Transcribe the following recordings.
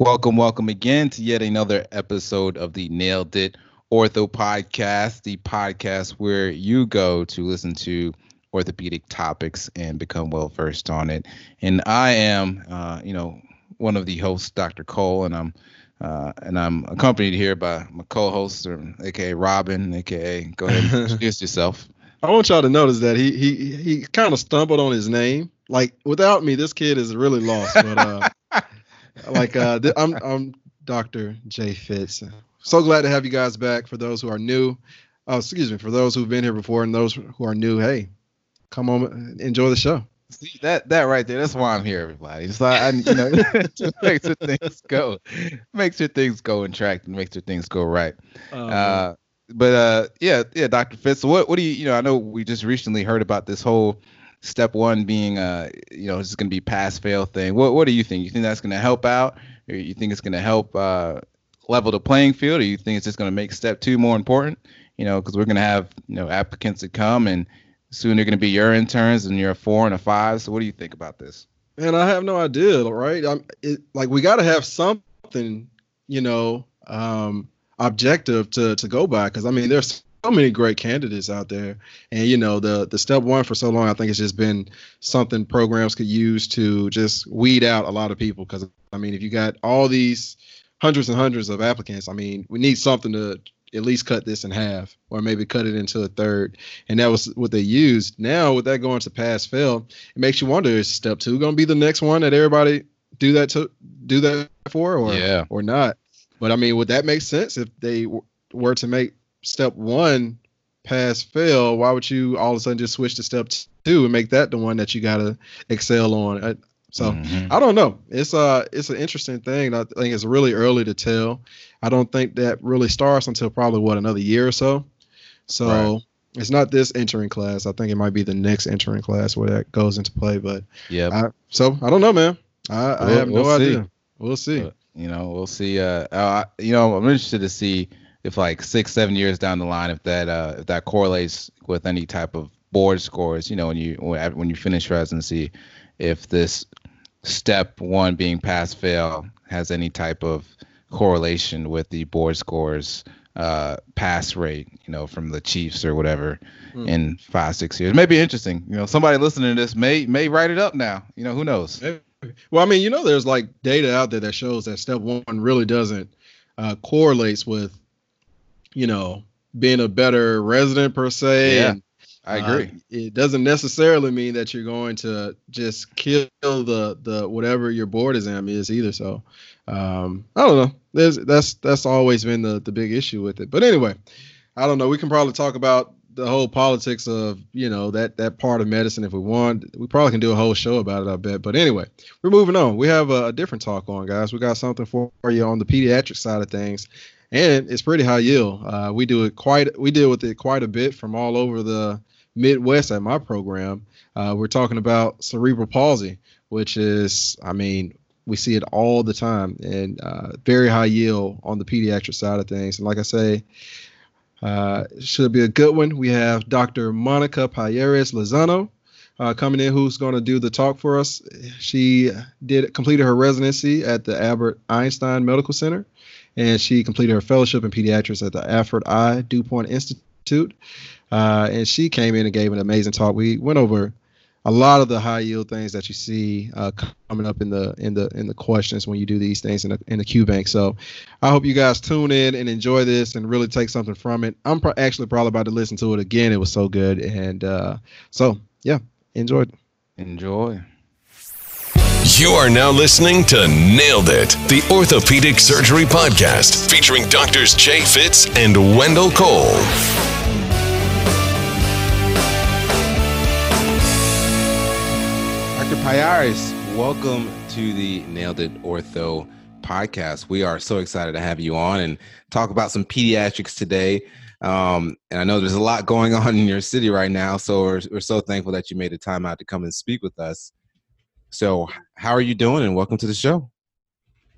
Welcome, welcome again to yet another episode of the Nailed It Ortho Podcast, the podcast where you go to listen to orthopedic topics and become well versed on it. And I am, uh, you know, one of the hosts, Dr. Cole, and I'm uh, and I'm accompanied here by my co-host, or aka Robin, aka go ahead and introduce yourself. I want y'all to notice that he he he kind of stumbled on his name. Like without me, this kid is really lost. But uh, like uh, th- I'm I'm Dr. Jay Fitz. So glad to have you guys back. For those who are new, oh, excuse me, for those who've been here before and those who are new, hey, come on, enjoy the show. See that that right there. That's why I'm here, everybody. It's like I, you know, just makes sure things go, makes sure things go in track and makes sure things go right. Um, Uh, but uh, yeah, yeah, Dr. Fitz. What what do you you know? I know we just recently heard about this whole step one being uh you know it's going to be pass fail thing. What what do you think? You think that's going to help out, or you think it's going to help uh level the playing field, or you think it's just going to make step two more important? You know, because we're going to have you know applicants that come and soon they're going to be your interns and you're a four and a five. So what do you think about this? and I have no idea, right? I'm it, like we got to have something, you know, um, objective to to go by because I mean there's so many great candidates out there, and you know the the step one for so long I think it's just been something programs could use to just weed out a lot of people. Because I mean if you got all these hundreds and hundreds of applicants, I mean we need something to at least cut this in half or maybe cut it into a third. And that was what they used. Now with that going to pass fail it makes you wonder is step two going to be the next one that everybody do that to do that for or Yeah. or not? But i mean would that make sense if they w- were to make step one pass fail why would you all of a sudden just switch to step two and make that the one that you got to excel on I, so Mhm. I don't know. It's uh it's an interesting thing. I think it's really early to tell. I don't think that really starts until probably what another year or so. So Right. it's not this entering class. I think it might be the next entering class where that goes into play. But yeah, so I don't know, man. I, I We'll- have no we'll see. idea. We'll see. But, you know, we'll see. Uh, uh, you know, I'm interested to see if like six, seven years down the line, if that uh, if that correlates with any type of board scores. You know, when you when when you finish residency, if this step one being pass fail has any type of correlation with the board scores uh pass rate you know from the chiefs or whatever Hmm. in five six years maybe interesting you know somebody listening to this may may write it up now you know who knows Well, I mean, you know, there's like data out there that shows that step one really doesn't uh, correlates with, you know, being a better resident per se. Yeah. and i Uh, agree it doesn't necessarily mean that you're going to just kill the the whatever your board exam is either. So um, I don't know. There's that's that's always been the the big issue with it. But anyway, I don't know. We can probably talk about the whole politics of you know that that part of medicine if we want. We probably can do a whole show about it. I bet. But anyway, we're moving on. We have a, a different talk on, guys. We got something for you on the pediatric side of things and it's pretty high yield. Uh, we do it quite, we deal with it quite a bit from all over the Midwest at my program. Uh, we're talking about cerebral palsy, which is, I mean, we see it all the time and uh, very high yield on the pediatric side of things. And like I say, uh, should be a good one. We have Dr. Monica Payares Lozano uh, coming in, who's going to do the talk for us. She did completed her residency at the Albert Einstein Medical Center and she completed her fellowship in pediatrics at the Alfred I. DuPont Institute. Uh, and she came in and gave an amazing talk. We went over a lot of the high yield things that you see uh, coming up in the in the in the questions when you do these things in the in the Q bank. So I hope you guys tune in and enjoy this and really take something from it. I'm pro- actually probably about to listen to it again. It was so good, and uh, so yeah, enjoy. enjoy You are now listening to Nailed It, the Orthopedic Surgery Podcast, featuring doctors Jay Fitz and Wendell Cole. Payares, welcome to the Nailed It Ortho podcast. We are so excited to have you on and talk about some pediatrics today. Um, and I know there's a lot going on in your city right now, so we're, we're so thankful that you made the time out to come and speak with us. So, how are you doing? And welcome to the show.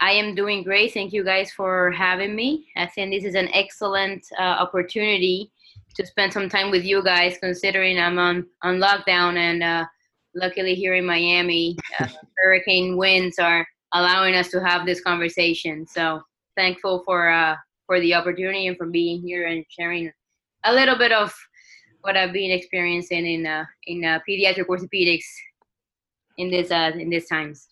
I am doing great. Thank you guys for having me. I think this is an excellent uh, opportunity to spend some time with you guys, considering I'm on, on lockdown and uh, luckily here in Miami, uh, hurricane winds are allowing us to have this conversation. So thankful for uh, for the opportunity and for being here and sharing a little bit of what I've been experiencing in uh, in uh, pediatric orthopedics in this uh, in these times.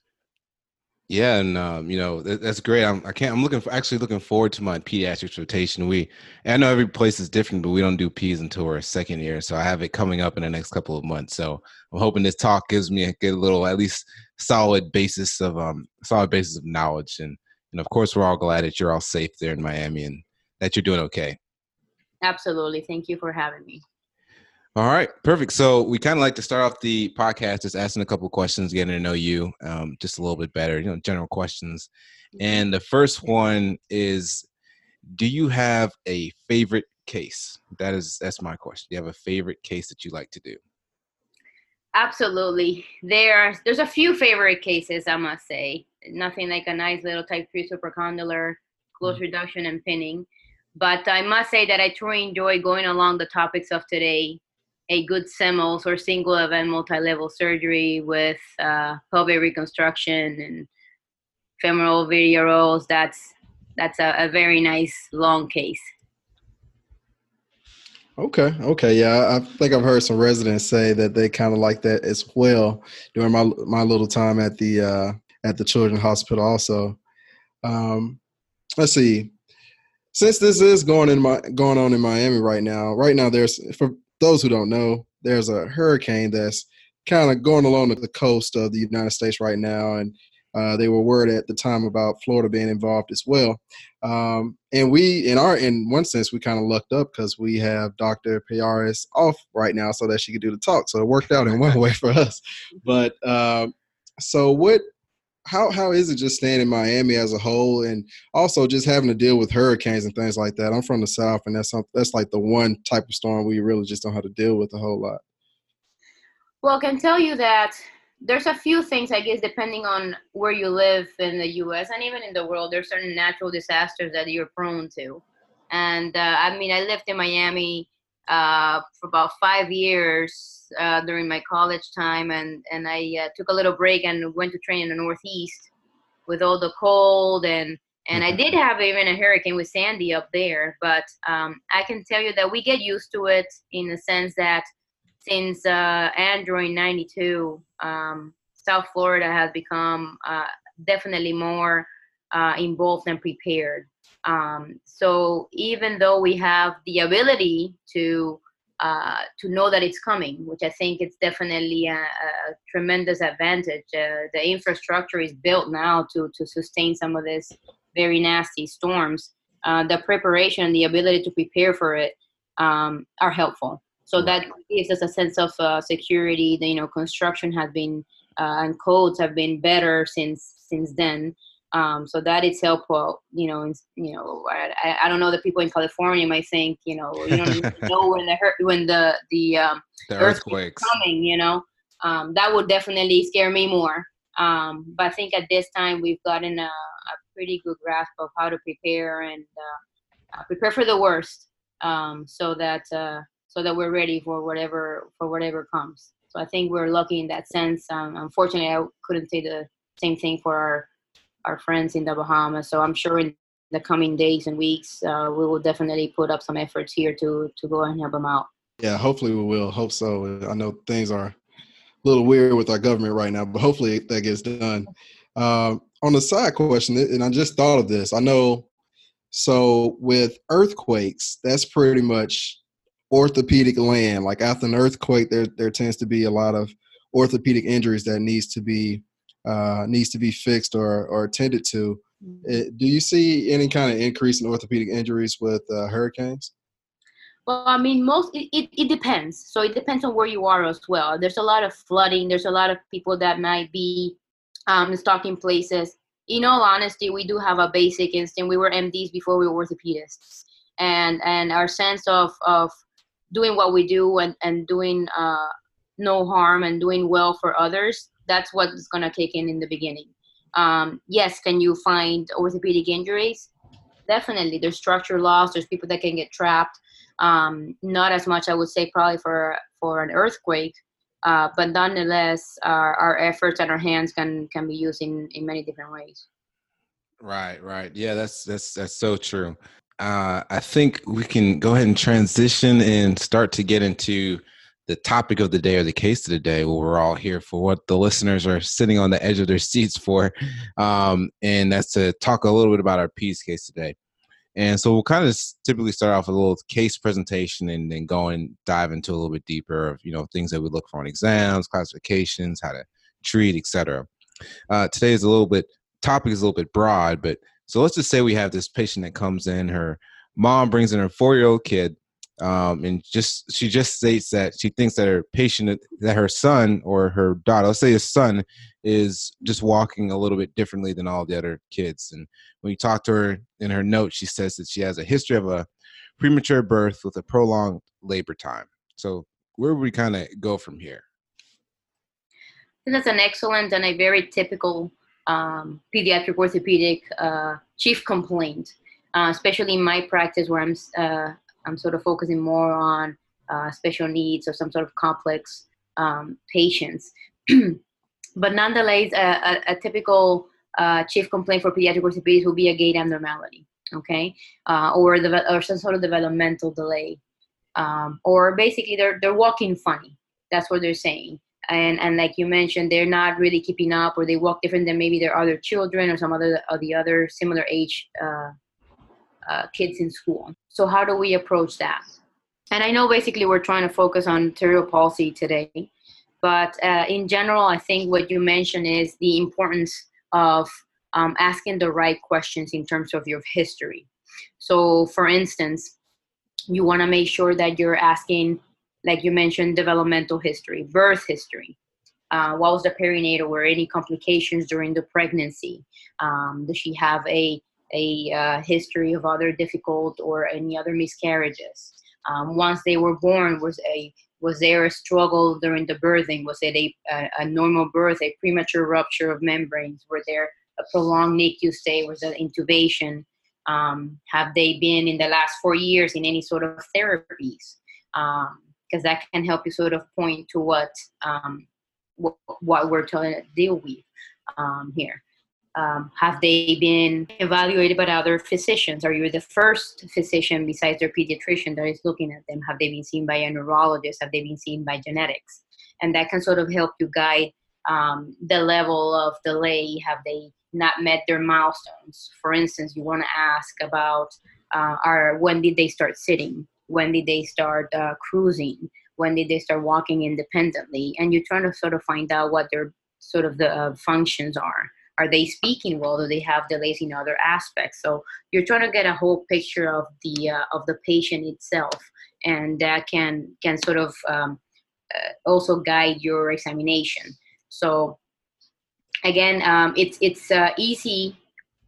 Yeah, and um, you know that, that's great. I'm I can't. I'm looking for actually looking forward to my pediatrics rotation. We I know every place is different, but we don't do peds until our second year, so I have it coming up in the next couple of months. So I'm hoping this talk gives me a, a little at least solid basis of um solid basis of knowledge, and and of course we're all glad that you're all safe there in Miami and that you're doing okay. Absolutely, thank you for having me. All right, perfect. So we kind of like to start off the podcast just asking a couple questions, getting to know you um, just a little bit better, you know, general questions. Mm-hmm. And the first one is, do you have a favorite case? That is, that's my question. Do you have a favorite case that you like to do? Absolutely. There, there's a few favorite cases, I must say. Nothing like a nice little type three supracondylar close mm-hmm. reduction and pinning. But I must say that I truly enjoy going along the topics of today a good SEMLS or single event multi-level surgery with uh, pelvic reconstruction and femoral VDROs, that's that's a, a, very nice long case. Okay, okay, yeah, I think I've heard some residents say that they kind of like that as well during my my little time at the uh, at the Children's Hospital. Also, um, let's see. Since this is going in my going on in Miami right now, right now there's for those who don't know, there's a hurricane that's kind of going along the coast of the United States right now, and uh, they were worried at the time about Florida being involved as well. Um, and we, in our, in one sense, we kind of lucked up because we have Dr. Payares off right now so that she could do the talk. So it worked out in one way for us. But um, so what? How how is it just staying in Miami as a whole, and also just having to deal with hurricanes and things like that? I'm from the south, and that's that's like the one type of storm we really just don't have to deal with a whole lot. Well, I can tell you that there's a few things, I guess, depending on where you live in the U.S. and even in the world. There's certain natural disasters that you're prone to. And uh, I mean, I lived in Miami uh, for about five years uh, during my college time, and and I uh, took a little break and went to train in the Northeast with all the cold and and I did have even a hurricane with Sandy up there, but um, I can tell you that we get used to it in the sense that since uh, Andrew 92, um, South Florida has become uh, definitely more uh, involved and prepared. Um, so even though we have the ability to uh, to know that it's coming, which I think it's definitely a, a tremendous advantage. Uh, the infrastructure is built now to to sustain some of these very nasty storms. Uh, the preparation, the ability to prepare for it, um, are helpful. So that gives us a sense of uh, security. The, you know, construction has been uh, and codes have been better since since then. Um, so that is helpful. You know, in, you know, I, I don't know the people in California might think, you know, you don't know when the when the the, um, the earthquakes coming. You know, um, that would definitely scare me more. Um, but I think at this time we've gotten a, a pretty good grasp of how to prepare and uh, prepare for the worst, um, so that uh, so that we're ready for whatever for whatever comes. So I think we're lucky in that sense. Um, unfortunately, I couldn't say the same thing for our our friends in the Bahamas. So I'm sure in the coming days and weeks, uh, we will definitely put up some efforts here to to go and help them out. Yeah, hopefully we will. Hope so. I know things are a little weird with our government right now, but hopefully that gets done. Um, on the side question, and I just thought of this. I know. So with earthquakes, that's pretty much orthopedic land. Like after an earthquake, there there tends to be a lot of orthopedic injuries that needs to be uh, needs to be fixed or or attended to. Mm-hmm. It, do you see any kind of increase in orthopedic injuries with uh, hurricanes? Well, I mean, most it, it, it, depends. So it depends on where you are as well. There's a lot of flooding. There's a lot of people that might be um, stuck in places. In all honesty, we do have a basic instinct. We were MDs before we were orthopedists, and and our sense of of doing what we do and, and doing uh, no harm and doing well for others, that's what's going to kick in in the beginning. Um, yes, can you find orthopedic injuries? Definitely. There's structure loss. There's people that can get trapped. Um, not as much, I would say, probably for for an earthquake, Uh, but nonetheless, our, our efforts and our hands can can be used in, in many different ways. Right, right. Yeah, that's that's that's so true. Uh, I think we can go ahead and transition and start to get into the topic of the day or the case of the day what we're all here for what the listeners are sitting on the edge of their seats for. Um, and that's to talk a little bit about our peds case today. And so we'll kind of typically start off with a little case presentation and then go and dive into a little bit deeper of you know things that we look for on exams classifications how to treat etc uh, today is a little bit topic is a little bit broad but so let's just say we have this patient that comes in her mom brings in her four year old kid um, and just she just states that she thinks that her patient that her son or her daughter let's say his son is just walking a little bit differently than all the other kids. And when you talk to her in her note she says that she has a history of a premature birth with a prolonged labor time. So where would we kind of go from here? That's an excellent and a very typical um, pediatric orthopedic uh, chief complaint uh, especially in my practice where i'm uh, I'm sort of focusing more on uh, special needs or some sort of complex um, patients. but nonetheless, a, a, a typical uh, chief complaint for pediatric orthopedics will be a gait abnormality, okay, uh, or the, or some sort of developmental delay, um, or basically they're they're walking funny. That's what they're saying. And, and like you mentioned, they're not really keeping up, or they walk different than maybe their other children or some other of the other similar age uh, kids in school. So how do we approach that? And I know basically we're trying to focus on cerebral palsy today, but uh, in general, I think what you mentioned is the importance of um, asking the right questions in terms of your history. So, for instance, you want to make sure that you're asking, like you mentioned, developmental history, birth history. Uh, what was the perinatal? Were any complications during the pregnancy? Um, does she have a a uh, history of other difficult or any other miscarriages. Um, once they were born, was a was there a struggle during the birthing? Was it a, a, a normal birth, a premature rupture of membranes? Were there a prolonged NICU stay? Was there intubation? Um, have they been in the last four years in any sort of therapies? Because um, that can help you sort of point to what um, what, what, we're trying to deal with um, here. Um, have they been evaluated by other physicians? Are you the first physician besides their pediatrician that is looking at them? Have they been seen by a neurologist? Have they been seen by genetics? And that can sort of help you guide um, the level of delay. Have they not met their milestones? For instance, you want to ask about uh, are, when did they start sitting? When did they start uh, cruising? When did they start walking independently? And you're trying to sort of find out what their sort of the uh, functions are are they speaking well? Do they have delays in other aspects? So you're trying to get a whole picture of the uh, of the patient itself and that can can sort of um, uh, also guide your examination. So again um, it's it's uh, easy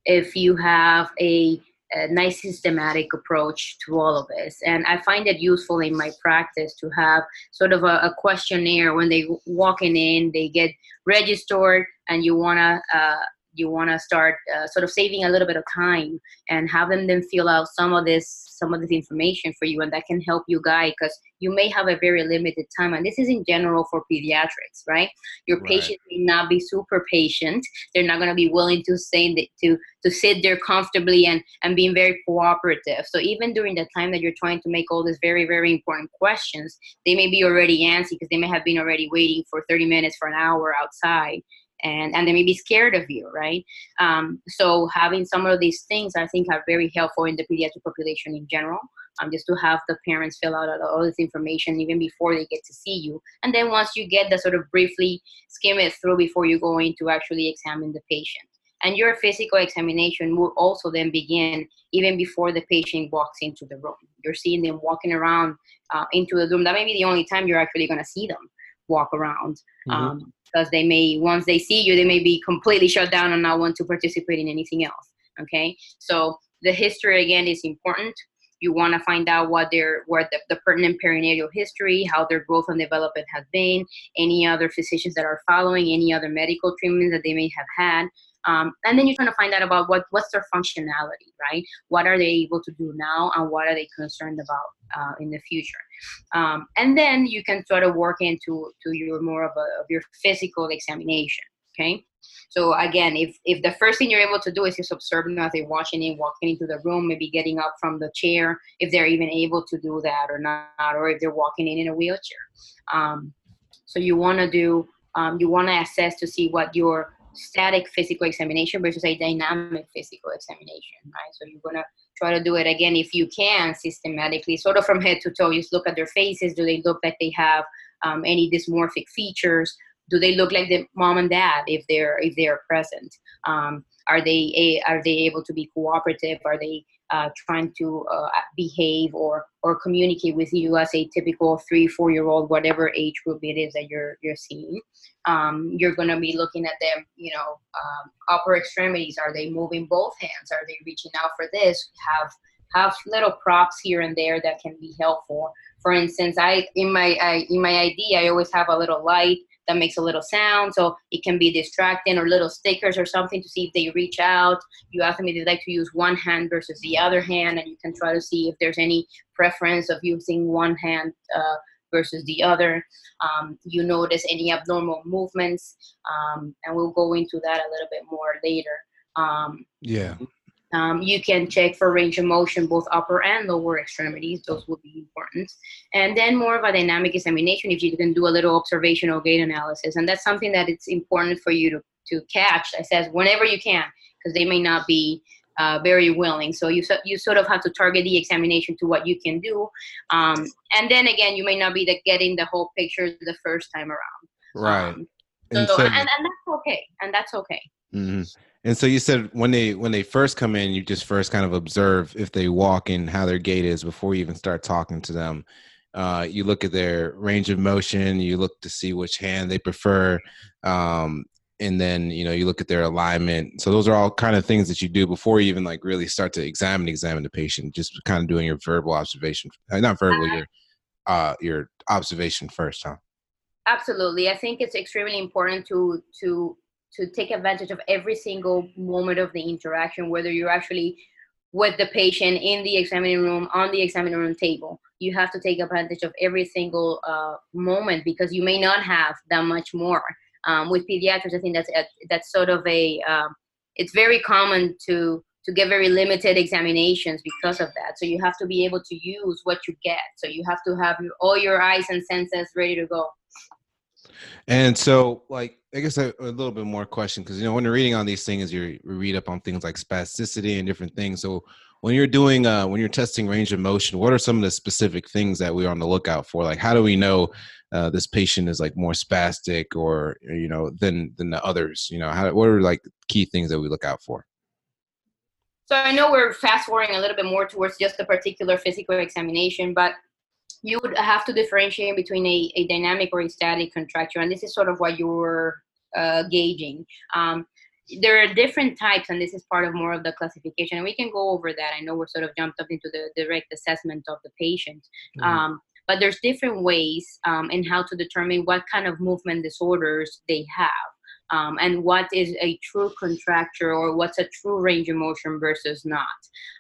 if you have a a nice systematic approach to all of this. And I find it useful in my practice to have sort of a, a questionnaire when they walking in, they get registered, and you wanna uh, you want to start uh, sort of saving a little bit of time and have them fill out some of this some of this information for you and that can help you guide because you may have a very limited time and this is in general for pediatrics right? Your right. patient may not be super patient. They're not going to be willing to stay the, to to sit there comfortably and and being very cooperative. So even during the time that you're trying to make all these very very important questions they may be already antsy because they may have been already waiting for 30 minutes for an hour outside and and they may be scared of you right? Um, so having some of these things i think are very helpful in the pediatric population in general um, just to have the parents fill out all this information even before they get to see you. And then once you get the sort of briefly skim it through before you go in to actually examine the patient. And your physical examination will also then begin even before the patient walks into the room. You're seeing them walking around uh, into the room. That may be the only time you're actually going to see them walk around mm-hmm. um, because they may once they see you they may be completely shut down and not want to participate in anything else okay so the history again is important you want to find out what their what the, the, pertinent perinatal history how their growth and development has been any other physicians that are following any other medical treatments that they may have had Um, and then you're trying to find out about what what's their functionality, right? What are they able to do now, and what are they concerned about uh, in the future? Um, and then you can sort of work into to your more of, a, of your physical examination. Okay. So again, if if the first thing you're able to do is just observe them as they're watching in, walking into the room, maybe getting up from the chair, if they're even able to do that or not, or if they're walking in in a wheelchair. Um, so you want to do, um, you want to assess to see what your static physical examination versus a dynamic physical examination, right? So you're gonna try to do it again if you can systematically, sort of from head to toe. Just look at their faces. Do they look like they have um, any dysmorphic features? Do they look like the mom and dad if they're if they're present? Um, are they a, are they able to be cooperative? Are they trying to uh, behave or or communicate with you as a typical three four year old whatever age group it is that you're you're seeing. Um, you're going to be looking at them you know um, upper extremities. Are they moving both hands? Are they reaching out for this? Have have little props here and there that can be helpful. For instance i in my I, in my id i always have a little light that makes a little sound. So it can be distracting or little stickers or something to see if they reach out. You ask them if they like to use one hand versus the other hand, and you can try to see if there's any preference of using one hand uh, versus the other. Um, you notice any abnormal movements, um, and we'll go into that a little bit more later. Um, yeah. Um, you can check for range of motion, both upper and lower extremities. Those will be important. And then more of a dynamic examination if you can do a little observational gait analysis. And that's something that it's important for you to, to catch, I says, whenever you can, because they may not be uh, very willing. So you, you sort of have to target the examination to what you can do. Um, and then again, you may not be the, getting the whole picture the first time around. Right. Um, so, and, and, and that's okay. And that's okay. Mm-hmm. And so you said when they when they first come in, you just first kind of observe if they walk and how their gait is before you even start talking to them. Uh, you look at their range of motion. You look to see which hand they prefer, um, and then you know you look at their alignment. So those are all kind of things that you do before you even like really start to examine examine the patient. Just kind of doing your verbal observation, uh, not verbal, your uh, your observation first, huh? Absolutely, I think it's extremely important to to to take advantage of every single moment of the interaction, whether you're actually with the patient in the examining room, on the examining room table. You have to take advantage of every single uh, moment because you may not have that much more. Um, with pediatrics, I think that's that's sort of a um, it's very common to to get very limited examinations because of that. So you have to be able to use what you get. So you have to have all your eyes and senses ready to go. And so, like, I guess a, a little bit more question because you know when you're reading on these things, you read up on things like spasticity and different things. So when you're doing uh, when you're testing range of motion, what are some of the specific things that we're on the lookout for? Like, how do we know uh, this patient is like more spastic or you know than than the others? You know, how what are like key things that we look out for? So I know we're fast forwarding a little bit more towards just a particular physical examination, but you would have to differentiate between a, a dynamic or a static contracture, and this is sort of what you're uh, gauging. Um, there are different types, and this is part of more of the classification, and we can go over that. I know we're sort of jumped up into the direct assessment of the patient, mm-hmm. um, but there's different ways um, in how to determine what kind of movement disorders they have um, and what is a true contracture or what's a true range of motion versus not.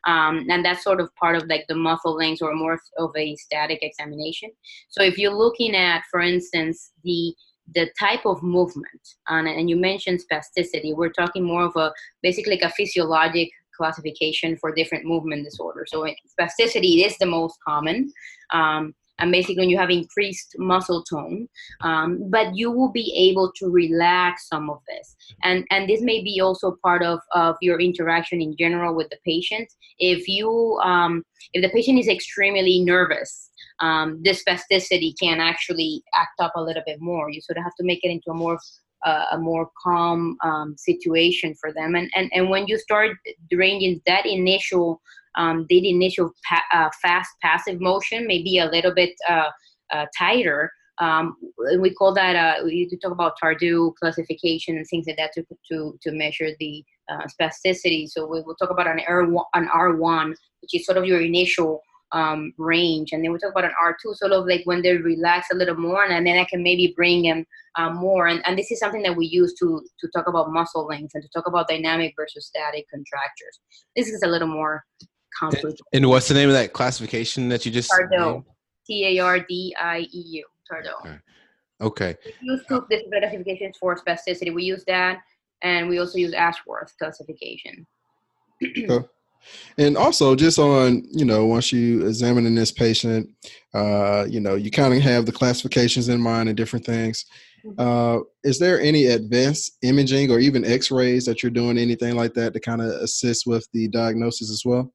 Um, and that's sort of part of like the muscle length or more of a static examination. So if you're looking at, for instance, the the type of movement, and, and you mentioned spasticity, we're talking more of a basically like a physiologic classification for different movement disorders. So spasticity is the most common. Um, and basically when you have increased muscle tone um, but you will be able to relax some of this. And and this may be also part of of your interaction in general with the patient. If you um, if the patient is extremely nervous um, this spasticity can actually act up a little bit more. You sort of have to make it into a more uh, a more calm um, situation for them and, and and when you start ranging that initial um, the initial pa- uh, fast passive motion maybe a little bit uh, uh, tighter. Um, we call that uh, we talk about Tardieu classification and things like that to to, to measure the uh, spasticity. So we will talk about an R an R one, which is sort of your initial um, range. And then we talk about an R2, sort of like when they relax a little more, and then I can maybe bring them um, more. And, and this is something that we use to, to talk about muscle length and to talk about dynamic versus static contractures. This is a little more complicated. And what's the name of that classification that you just Tardieu. T A R D I E U. Tardieu. Okay. We use two different classifications for spasticity. We use that, and we also use Ashworth classification. Okay. And also, just on you know, once you examining this patient, uh, you know, you kind of have the classifications in mind and different things. Uh, is there any advanced imaging or even X-rays that you're doing anything like that to kind of assist with the diagnosis as well?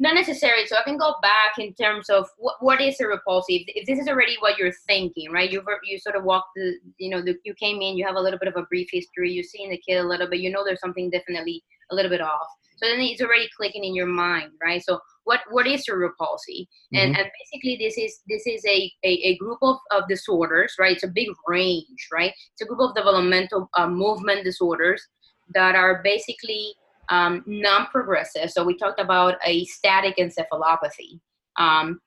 Not necessarily. So I can go back in terms of what, what is cerebral palsy. If this is already what you're thinking, right? you've you sort of walk the, you know, the, you came in, you have a little bit of a brief history, you're seeing the kid a little bit, you know, there's something definitely a little bit off. So then it's already clicking in your mind, right? So what what is cerebral palsy? And Mhm. and basically this is this is a, a, a group of, of disorders, right? It's a big range, right? It's a group of developmental uh, movement disorders that are basically um, non-progressive. So we talked about a static encephalopathy. Um,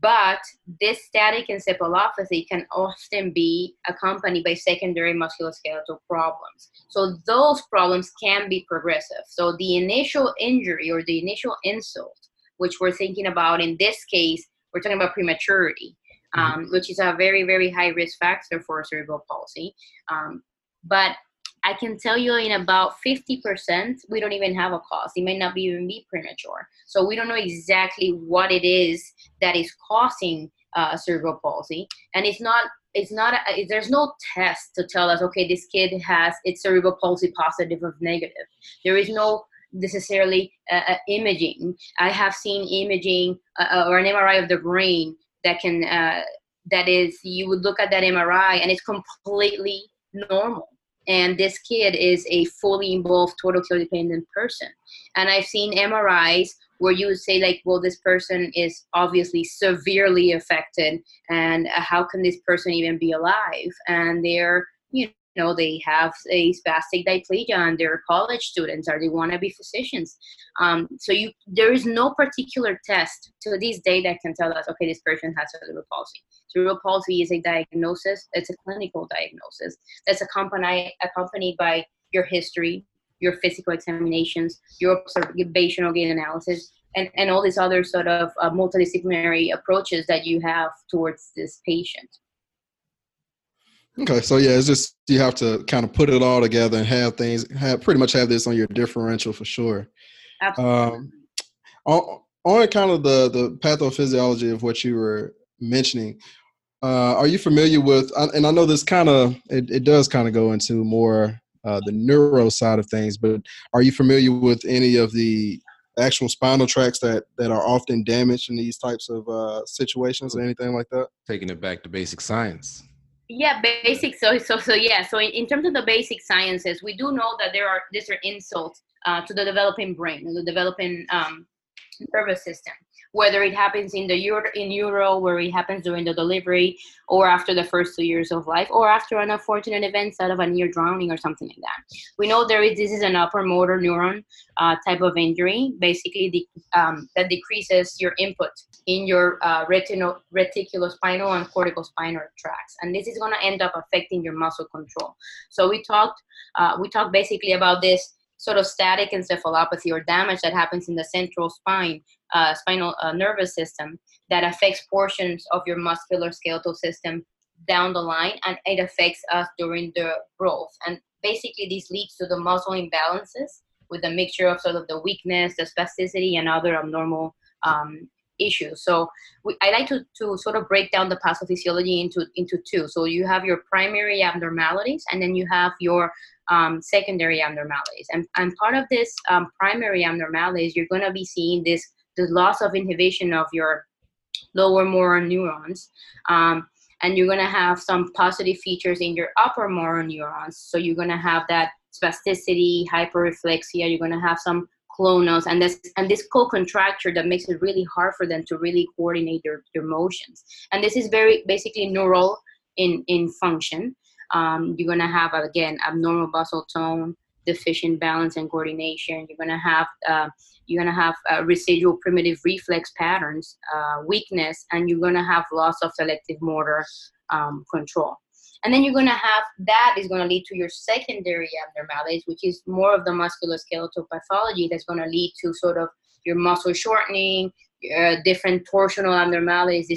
but this static encephalopathy can often be accompanied by secondary musculoskeletal problems. So those problems can be progressive. So the initial injury or the initial insult, which we're thinking about in this case, we're talking about prematurity, um, which is a very, very high risk factor for cerebral palsy. Um, but I can tell you in about 50%, we don't even have a cause. It may not be even be premature. So we don't know exactly what it is that is causing uh, cerebral palsy. And it's not, it's not, a, there's no test to tell us, okay, this kid has, it's cerebral palsy positive or negative. There is no necessarily uh, uh, imaging. I have seen imaging uh, or an MRI of the brain that can, uh, that is, you would look at that MRI and it's completely normal and this kid is a fully involved total care dependent person. And i've seen mris where you would say like well this person is obviously severely affected and uh, how can this person even be alive? And they're you know they have a spastic diplegia and they're college students or they want to be physicians. Um, so you there is no particular test to this day that can tell us okay this person has cerebral palsy. Cerebral palsy is a diagnosis it's a clinical diagnosis that's accompanied accompanied by your history your physical examinations your observational gait analysis and, and all these other sort of uh, multidisciplinary approaches that you have towards this patient Okay, so yeah, it's just you have to kind of put it all together and have things have pretty much have this on your differential for sure. absolutely Um, on, on kind of the the pathophysiology of what you were mentioning, uh, are you familiar with? And I know this kind of it, it does kind of go into more uh, the neuro side of things, but are you familiar with any of the actual spinal tracts that that are often damaged in these types of uh, situations or anything like that? Taking it back to basic science. Yeah basic so so so yeah. So in, in terms of the basic sciences we do know that there are these are insults uh, to the developing brain the developing um, nervous system whether it happens in the euro, in utero where it happens during the delivery or after the first two years of life or after an unfortunate event out of a near drowning or something like that. We know there is this is an upper motor neuron uh, type of injury. Basically the, um, that decreases your input in your uh, reticulospinal and corticospinal tracts and this is going to end up affecting your muscle control. So we talked uh, we talked basically about this sort of static encephalopathy or damage that happens in the central spine uh, spinal uh, nervous system that affects portions of your muscular skeletal system down the line and it affects us during the growth. And basically this leads to the muscle imbalances with a mixture of sort of the weakness the spasticity and other abnormal um, issues. So we, i like to, to sort of break down the pathophysiology into into two. So you have your primary abnormalities and then you have your um, secondary abnormalities and, and part of this um, primary abnormalities you're going to be seeing this the loss of inhibition of your lower motor neurons. Um, and you're going to have some positive features in your upper motor neurons. So you're going to have that spasticity, hyperreflexia. You're going to have some clonus and this and this co-contracture that makes it really hard for them to really coordinate their, their motions. And this is very basically neural in in function. Um, you're going to have again abnormal muscle tone deficient balance and coordination. You're gonna have uh, you're gonna have uh, residual primitive reflex patterns, uh, weakness, and you're gonna have loss of selective motor um, control. And then you're gonna have that is gonna lead to your secondary abnormalities, which is more of the musculoskeletal pathology that's gonna lead to sort of your muscle shortening, uh, different torsional abnormalities,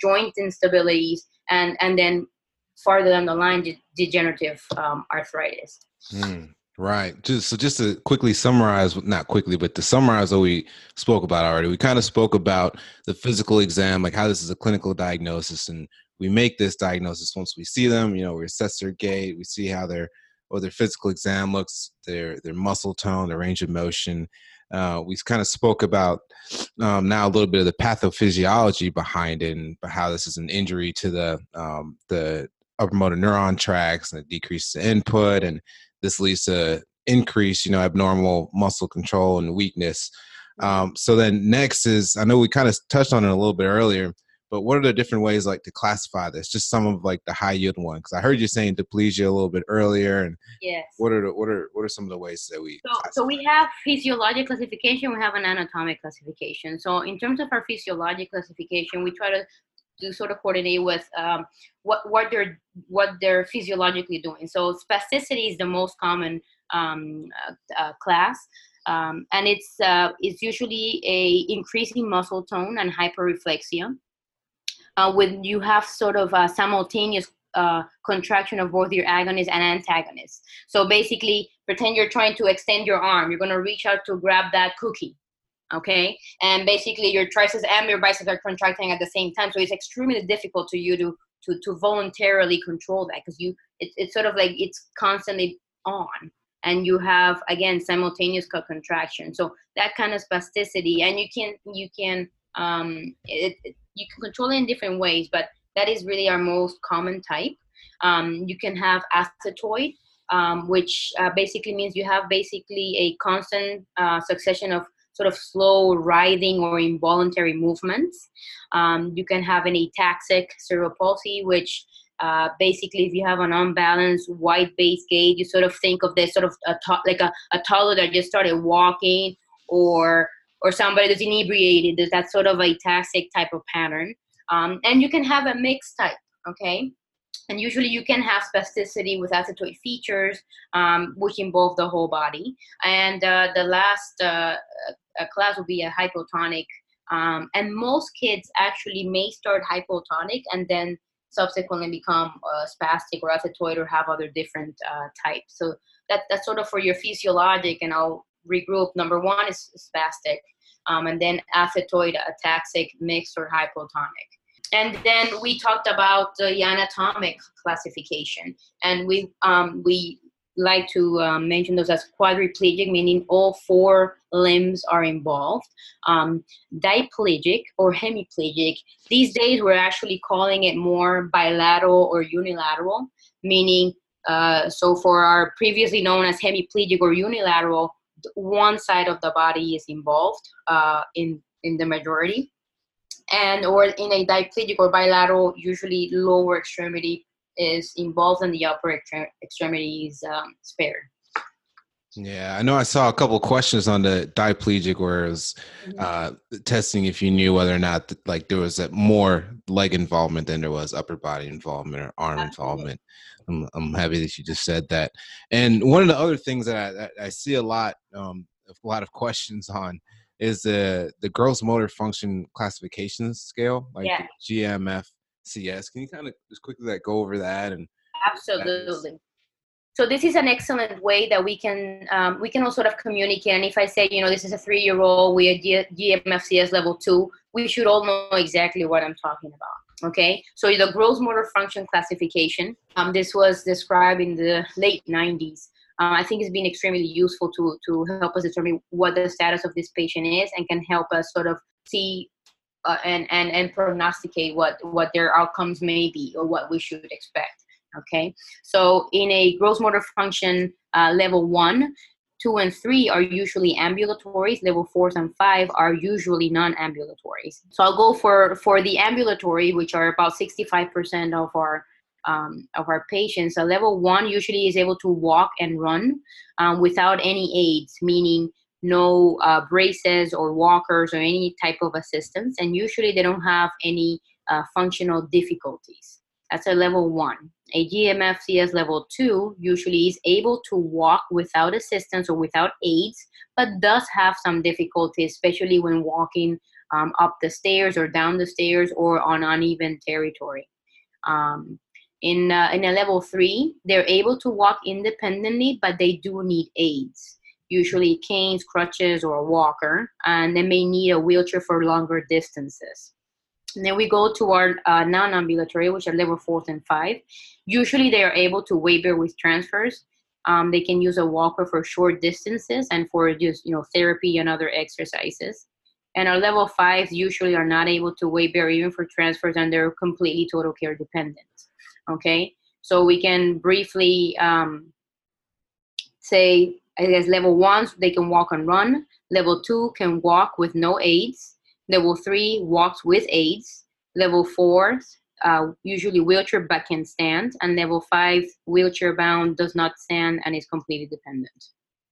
joint instabilities, and and then farther down the line, de- degenerative um, arthritis. Mm, right. Just so just to quickly summarize, not quickly, but to summarize what we spoke about already. We kind of spoke about the physical exam, like how this is a clinical diagnosis, and we make this diagnosis once we see them. You know, we assess their gait, we see how their or their physical exam looks, their their muscle tone, their range of motion. Uh, we kind of spoke about um, now a little bit of the pathophysiology behind it and how this is an injury to the um, the upper motor neuron tracts and it decreases the input and this leads to increase you know abnormal muscle control and weakness. Mm-hmm. um, so then next is i know we kind of touched on it a little bit earlier but what are the different ways like to classify this? Just some of like the high yield one because i heard you saying diplegia a little bit earlier and yes. what are the, what are what are some of the ways that we so, so we have physiologic classification we have an anatomic classification. So in terms of our physiologic classification we try to to sort of coordinate with um, what what they're what they're physiologically doing. So spasticity is the most common um, uh, uh, class, um, and it's uh, it's usually a increasing muscle tone and hyperreflexia. Uh, when you have sort of a simultaneous uh, contraction of both your agonist and antagonist. So basically, pretend you're trying to extend your arm. You're going to reach out to grab that cookie okay? And basically your triceps and your biceps are contracting at the same time so it's extremely difficult to you to to, to voluntarily control that because you it, it's sort of like it's constantly on and you have again simultaneous contraction. So that kind of spasticity and you can you can um it, it, you can control it in different ways but that is really our most common type. Um, you can have athetoid um, which uh, basically means you have basically a constant uh, succession of sort of slow writhing or involuntary movements. Um, you can have an ataxic cerebral palsy, which uh, basically, if you have an unbalanced wide base gait, you sort of think of this sort of a to- like a, a toddler that just started walking, or or somebody that's inebriated. There's that sort of ataxic type of pattern, um, and you can have a mixed type. Okay, and usually you can have spasticity with athetoid features, um, which involve the whole body. And uh, the last uh, uh, class will be a hypotonic. Um, and most kids actually may start hypotonic and then subsequently become uh, spastic or athetoid or have other different uh, types. So that, that's sort of for your physiologic, and I'll regroup. Number one is spastic, um, and then athetoid, ataxic, mixed, or hypotonic. And then we talked about the anatomic classification, and we um, we like to um, mention those as quadriplegic, meaning all four limbs are involved. Um, diplegic or hemiplegic. These days, we're actually calling it more bilateral or unilateral, meaning uh, so for our previously known as hemiplegic or unilateral, one side of the body is involved uh, in in the majority and or in a diplegic or bilateral, usually lower extremity is involved and the upper extremity is um, spared. Yeah, I know I saw a couple questions on the diplegic where it was mm-hmm. uh, testing if you knew whether or not like there was a more leg involvement than there was upper body involvement or arm involvement. I'm, I'm happy that you just said that. And one of the other things that I, I see a lot, um, a lot of questions on is the the gross motor function classification scale, like yeah. GMFCS. Can you kind of just quickly like go over that and absolutely. So this is an excellent way that we can um, we can all sort of communicate. And if I say, you know, this is a three-year-old, we are GMFCS level two, we should all know exactly what I'm talking about. Okay, so the gross motor function classification. Um, this was described in the late 90s uh, I think it's been extremely useful to to help us determine what the status of this patient is and can help us sort of see uh, and and and prognosticate what what their outcomes may be or what we should expect. Okay, so in a gross motor function uh, level one, two and three are usually ambulatories. Level fours and five are usually non-ambulatories. So I'll go for for the ambulatory, which are about 65% of our um, of our patients, a level one usually is able to walk and run um, without any aids, meaning no uh, braces or walkers or any type of assistance, and usually they don't have any uh, functional difficulties. That's a level one. A GMFCS level two usually is able to walk without assistance or without aids, but does have some difficulty, especially when walking um, up the stairs or down the stairs or on uneven territory. Um, in, uh, in a level three, they're able to walk independently, but they do need aids, usually canes, crutches, or a walker, and they may need a wheelchair for longer distances. And then we go to our uh, non-ambulatory, which are level four and five. Usually they are able to weight bear with transfers. Um, they can use a walker for short distances and for just you know therapy and other exercises. And our level fives usually are not able to weight bear even for transfers and they're completely total care dependent. Okay, so we can briefly um, say, I guess level ones they can walk and run. Level two can walk with no aids. Level three walks with aids. Level four uh, usually wheelchair but can stand, and level five wheelchair bound does not stand and is completely dependent.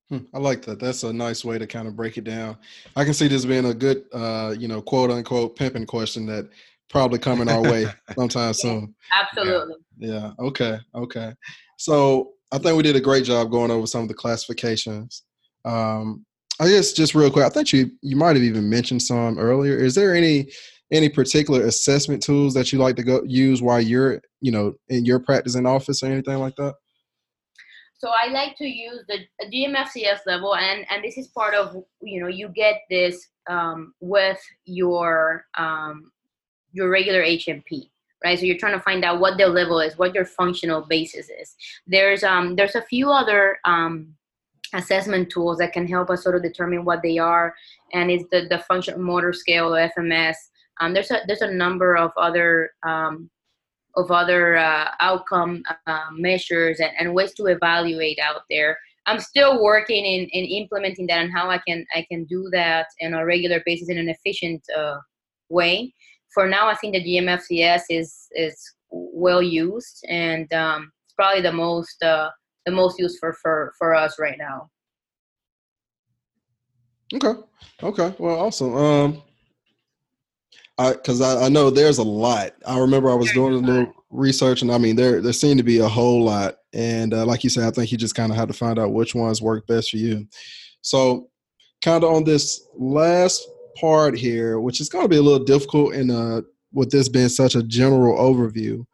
Hmm, I like that. That's a nice way to kind of break it down. I can see this being a good, uh, you know, quote unquote pimping question that probably coming our way sometime soon. Absolutely. Yeah. yeah. Okay. Okay. So I think we did a great job going over some of the classifications. Um, I guess just real quick, I think you you might have even mentioned some earlier. Is there any any particular assessment tools that you like to go use while you're you know in your practice in office or anything like that? So I like to use the GMFCS level, and and this is part of you know you get this um, with your um, your regular H&P, right? So you're trying to find out what their level is, what your functional basis is. There's um there's a few other um assessment tools that can help us sort of determine what they are, and it's the the functional motor scale, or FMS. Um, there's a there's a number of other um, of other uh, outcome uh, measures and, and ways to evaluate out there. I'm still working in, in implementing that and how I can I can do that on a regular basis in an efficient uh, way for now, I think the GMFCS is is well used and um, it's probably the most uh, the most used for for for us right now. Okay. Okay. Well, awesome. Um, I because I, I know there's a lot. I remember I was doing a little research, and I mean there there seemed to be a whole lot. And uh, like you said, I think you just kind of had to find out which ones work best for you. So, kind of on this last part here, which is going to be a little difficult in uh, with this being such a general overview.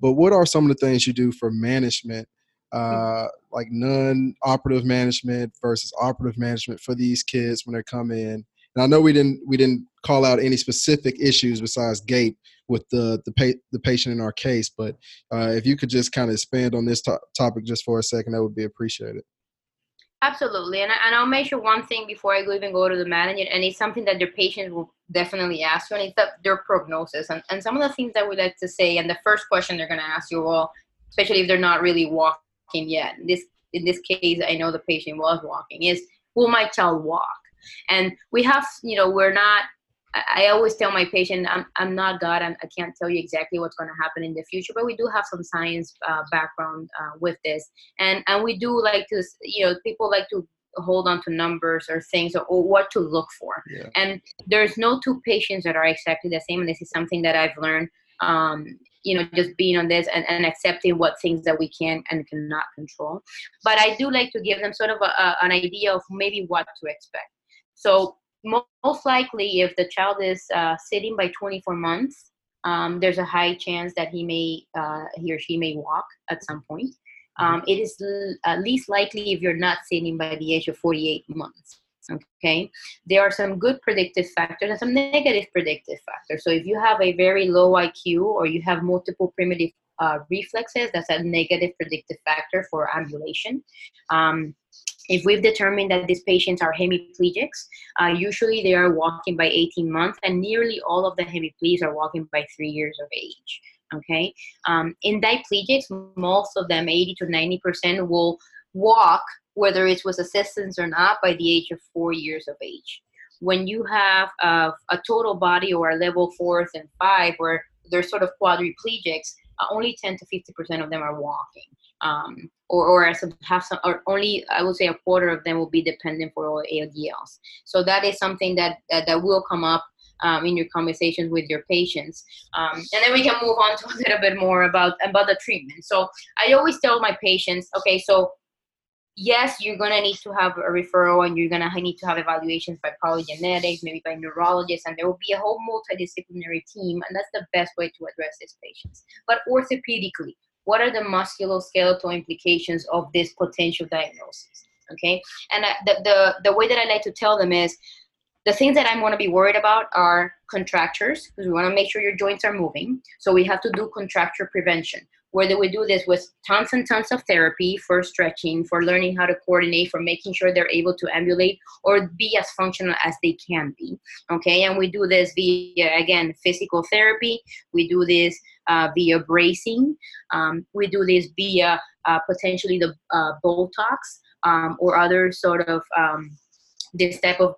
But what are some of the things you do for management, uh, like non-operative management versus operative management for these kids when they come in? And I know we didn't we didn't call out any specific issues besides gait with the the, pa- the patient in our case, but uh, if you could just kind of expand on this to- topic just for a second, that would be appreciated. Absolutely, and, and I'll mention one thing before I even go to the manager, and it's something that their patients will definitely ask you, and it's that their prognosis. And, and some of the things that we like to say, and the first question they're going to ask you, well, especially if they're not really walking yet. In this in this case, I know the patient was walking. Is will my child walk? And we have, you know, we're not I always tell my patient, I'm, I'm not God. I'm, I can not tell you exactly what's going to happen in the future, but we do have some science uh, background uh, with this. And, and we do like to, you know, people like to hold on to numbers or things or, or what to look for. Yeah. And there's no two patients that are exactly the same. And this is something that I've learned, um, you know, just being on this and, and accepting what things that we can and cannot control. But I do like to give them sort of a, a, an idea of maybe what to expect. So most likely, if the child is uh, sitting by 24 months, um, there's a high chance that he may uh, he or she may walk at some point. Um, it is l- least likely if you're not sitting by the age of 48 months. Okay, there are some good predictive factors and some negative predictive factors. So if you have a very low IQ or you have multiple primitive uh, reflexes, that's a negative predictive factor for ambulation. Um, if we've determined that these patients are hemiplegics, uh, usually they are walking by 18 months, and nearly all of the hemiplegics are walking by three years of age. Okay, um, in diplegics, most of them, 80 to 90 percent, will walk whether it's with assistance or not by the age of four years of age. When you have a, a total body or a level fourth and five, where they're sort of quadriplegics, uh, only 10 to 50 percent of them are walking um, or, or have some, or only I would say a quarter of them will be dependent for all ADLs. So that is something that that, that will come up um, in your conversations with your patients. Um, and then we can move on to a little bit more about about the treatment. So I always tell my patients, okay, so yes, you're gonna need to have a referral and you're gonna need to have evaluations by polygenetics, maybe by neurologists, and there will be a whole multidisciplinary team, and that's the best way to address these patients. But orthopedically, what are the musculoskeletal implications of this potential diagnosis? Okay, and uh, the, the the way that I like to tell them is the things that I'm going to be worried about are contractures because we want to make sure your joints are moving. So we have to do contracture prevention. Whether would do this with tons and tons of therapy for stretching, for learning how to coordinate, for making sure they're able to ambulate or be as functional as they can be. Okay, and we do this via again physical therapy. We do this uh, via bracing. Um, we do this via uh, potentially the uh, Botox um, or other sort of um, this type of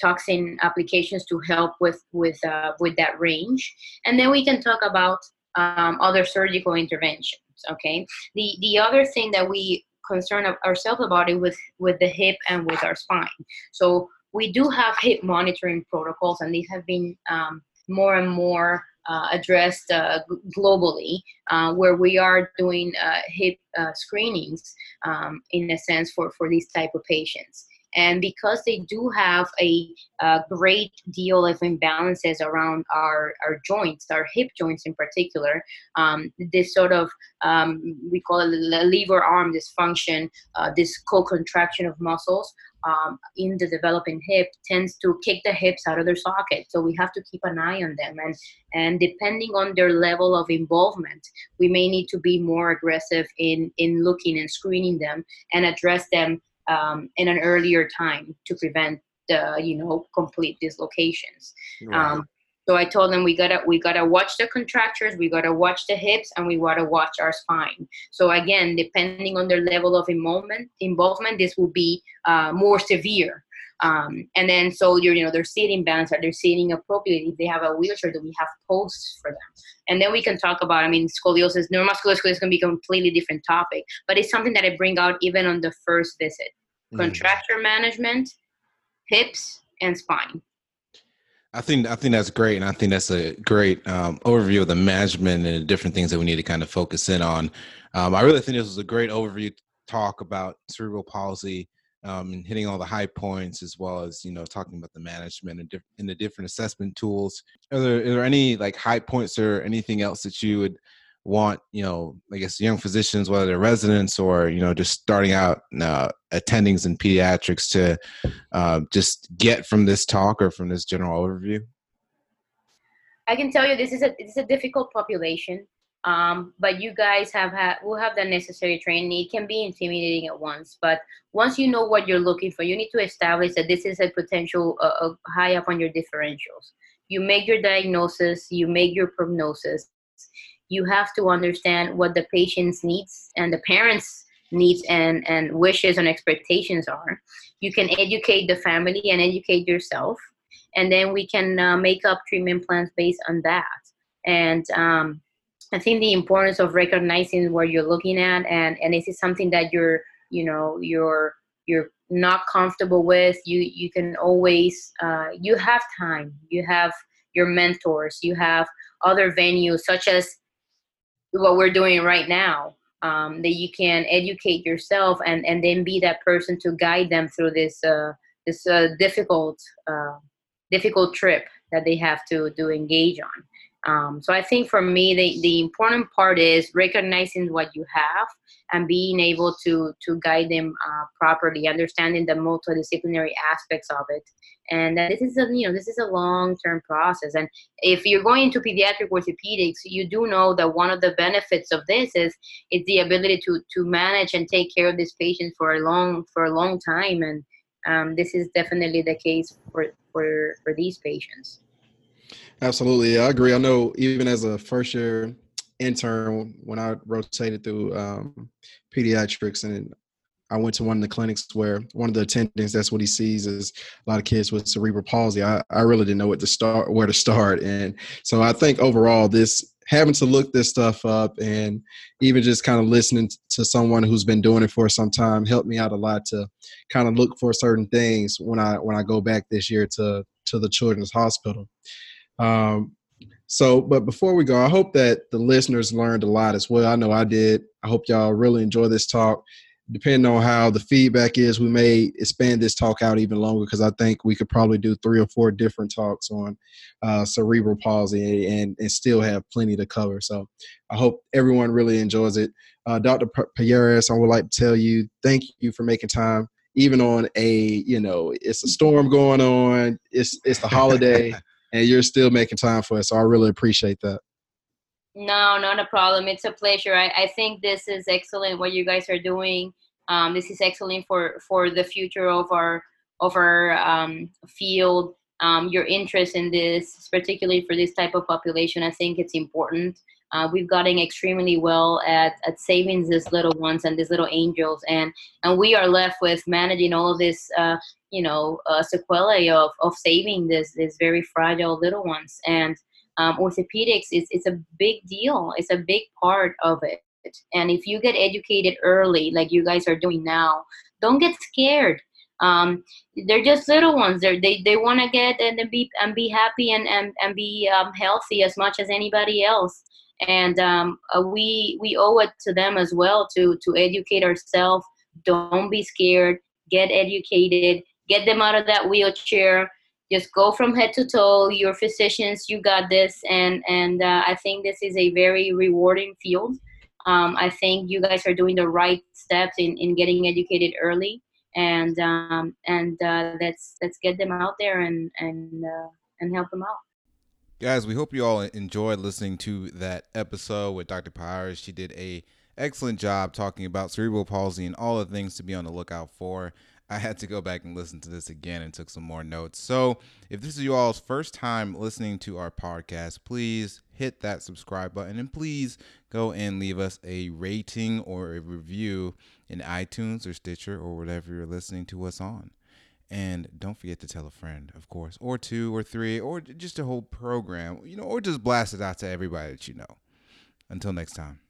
toxin applications to help with with uh, with that range and then we can talk about um, other surgical interventions okay the the other thing that we concern ourselves about it with with the hip and with our spine so we do have hip monitoring protocols and these have been um, more and more uh, addressed uh, globally, uh, where we are doing uh, hip uh, screenings um, in a sense for, for these type of patients. And because they do have a, a great deal of imbalances around our, our joints, our hip joints in particular, um, this sort of, um, we call it lever arm dysfunction, uh, this co-contraction of muscles um, in the developing hip tends to kick the hips out of their socket. So we have to keep an eye on them. And, and depending on their level of involvement, we may need to be more aggressive in, in looking and screening them and address them um, in an earlier time to prevent the you know complete dislocations. Right. Um, so I told them we gotta we gotta watch the contractures, we gotta watch the hips, and we gotta watch our spine. So again, depending on their level of involvement, involvement, this will be uh, more severe. Um, and then so you're you know they're sitting balance, are they sitting appropriately? If they have a wheelchair, do we have posts for them? And then we can talk about I mean scoliosis, neuromuscular scoliosis can be a completely different topic, but it's something that I bring out even on the first visit. Mm. Contracture management, hips, and spine. I think I think that's great, and I think that's a great um, overview of the management and the different things that we need to kind of focus in on. Um, I really think this was a great overview talk about cerebral palsy um, and hitting all the high points as well as you know talking about the management and, diff- and the different assessment tools are there, are there any like high points or anything else that you would want you know i guess young physicians whether they're residents or you know just starting out uh, attendings in pediatrics to uh, just get from this talk or from this general overview i can tell you this is a is a difficult population um, but you guys have had will have the necessary training. It can be intimidating at once, but once you know what you're looking for, you need to establish that this is a potential uh, uh, high up on your differentials. You make your diagnosis, you make your prognosis. You have to understand what the patient's needs and the parents' needs and, and wishes and expectations are. You can educate the family and educate yourself, and then we can uh, make up treatment plans based on that. And um, I think the importance of recognizing where you're looking at and and is it something that you're you know you're you're not comfortable with you you can always uh, you have time you have your mentors you have other venues such as what we're doing right now um, that you can educate yourself and and then be that person to guide them through this uh, this uh, difficult uh, difficult trip that they have to to engage on um, so I think for me, the, the important part is recognizing what you have and being able to to guide them uh, properly, understanding the multidisciplinary aspects of it. And this is a you know this is a long term process. And if you're going into pediatric orthopedics, you do know that one of the benefits of this is it's the ability to to manage and take care of this patient for a long for a long time. And um, this is definitely the case for for for these patients. Absolutely, I agree. I know even as a first year intern, when I rotated through um, pediatrics, and I went to one of the clinics where one of the attendings, that's what he sees is a lot of kids with cerebral palsy. I, I really didn't know what to start, where to start, and so I think overall this having to look this stuff up and even just kind of listening to someone who's been doing it for some time helped me out a lot to kind of look for certain things when I when I go back this year to to the Children's Hospital. Um, so, but before we go, I hope that the listeners learned a lot as well. I know I did. I hope y'all really enjoy this talk depending on how the feedback is, we may expand this talk out even longer because I think we could probably do three or four different talks on uh, cerebral palsy and, and still have plenty to cover. So I hope everyone really enjoys it. Uh, Dr. Payares, I would like to tell you thank you for making time, even on a you know it's a storm going on, it's it's the holiday, and you're still making time for us. So I really appreciate that. No, not a problem. It's a pleasure. I, I think this is excellent what you guys are doing. Um, this is excellent for for the future of our of our um, field. Um, your interest in this, particularly for this type of population, I think it's important. Uh, we've gotten extremely well at, at saving these little ones and these little angels, and and we are left with managing all of this, uh, you know, uh, sequelae of of saving this this very fragile little ones. And um, orthopedics is it's a big deal. It's a big part of it. And if you get educated early, like you guys are doing now, don't get scared. Um, they're just little ones. They're, they they want to get and be and be happy and and, and be um, healthy as much as anybody else. And um, uh, we we owe it to them as well to to educate ourselves. Don't be scared. Get educated. Get them out of that wheelchair. Just go from head to toe. Your physicians. You got this. And and uh, i think this is a very rewarding field. Um, i think you guys are doing the right steps in, in getting educated early. And um, and uh, let's let's get them out there and and uh, and help them out guys we hope you all enjoyed listening to that episode with dr Payares. she did a excellent job talking about cerebral palsy and all the things to be on the lookout for I had to go back and listen to this again and took some more notes. So, if this is you all's first time listening to our podcast, please hit that subscribe button and please go and leave us a rating or a review in iTunes or Stitcher or whatever you're listening to us on. And don't forget to tell a friend, of course, or two or three, or just a whole program, you know, or just blast it out to everybody that you know. Until next time.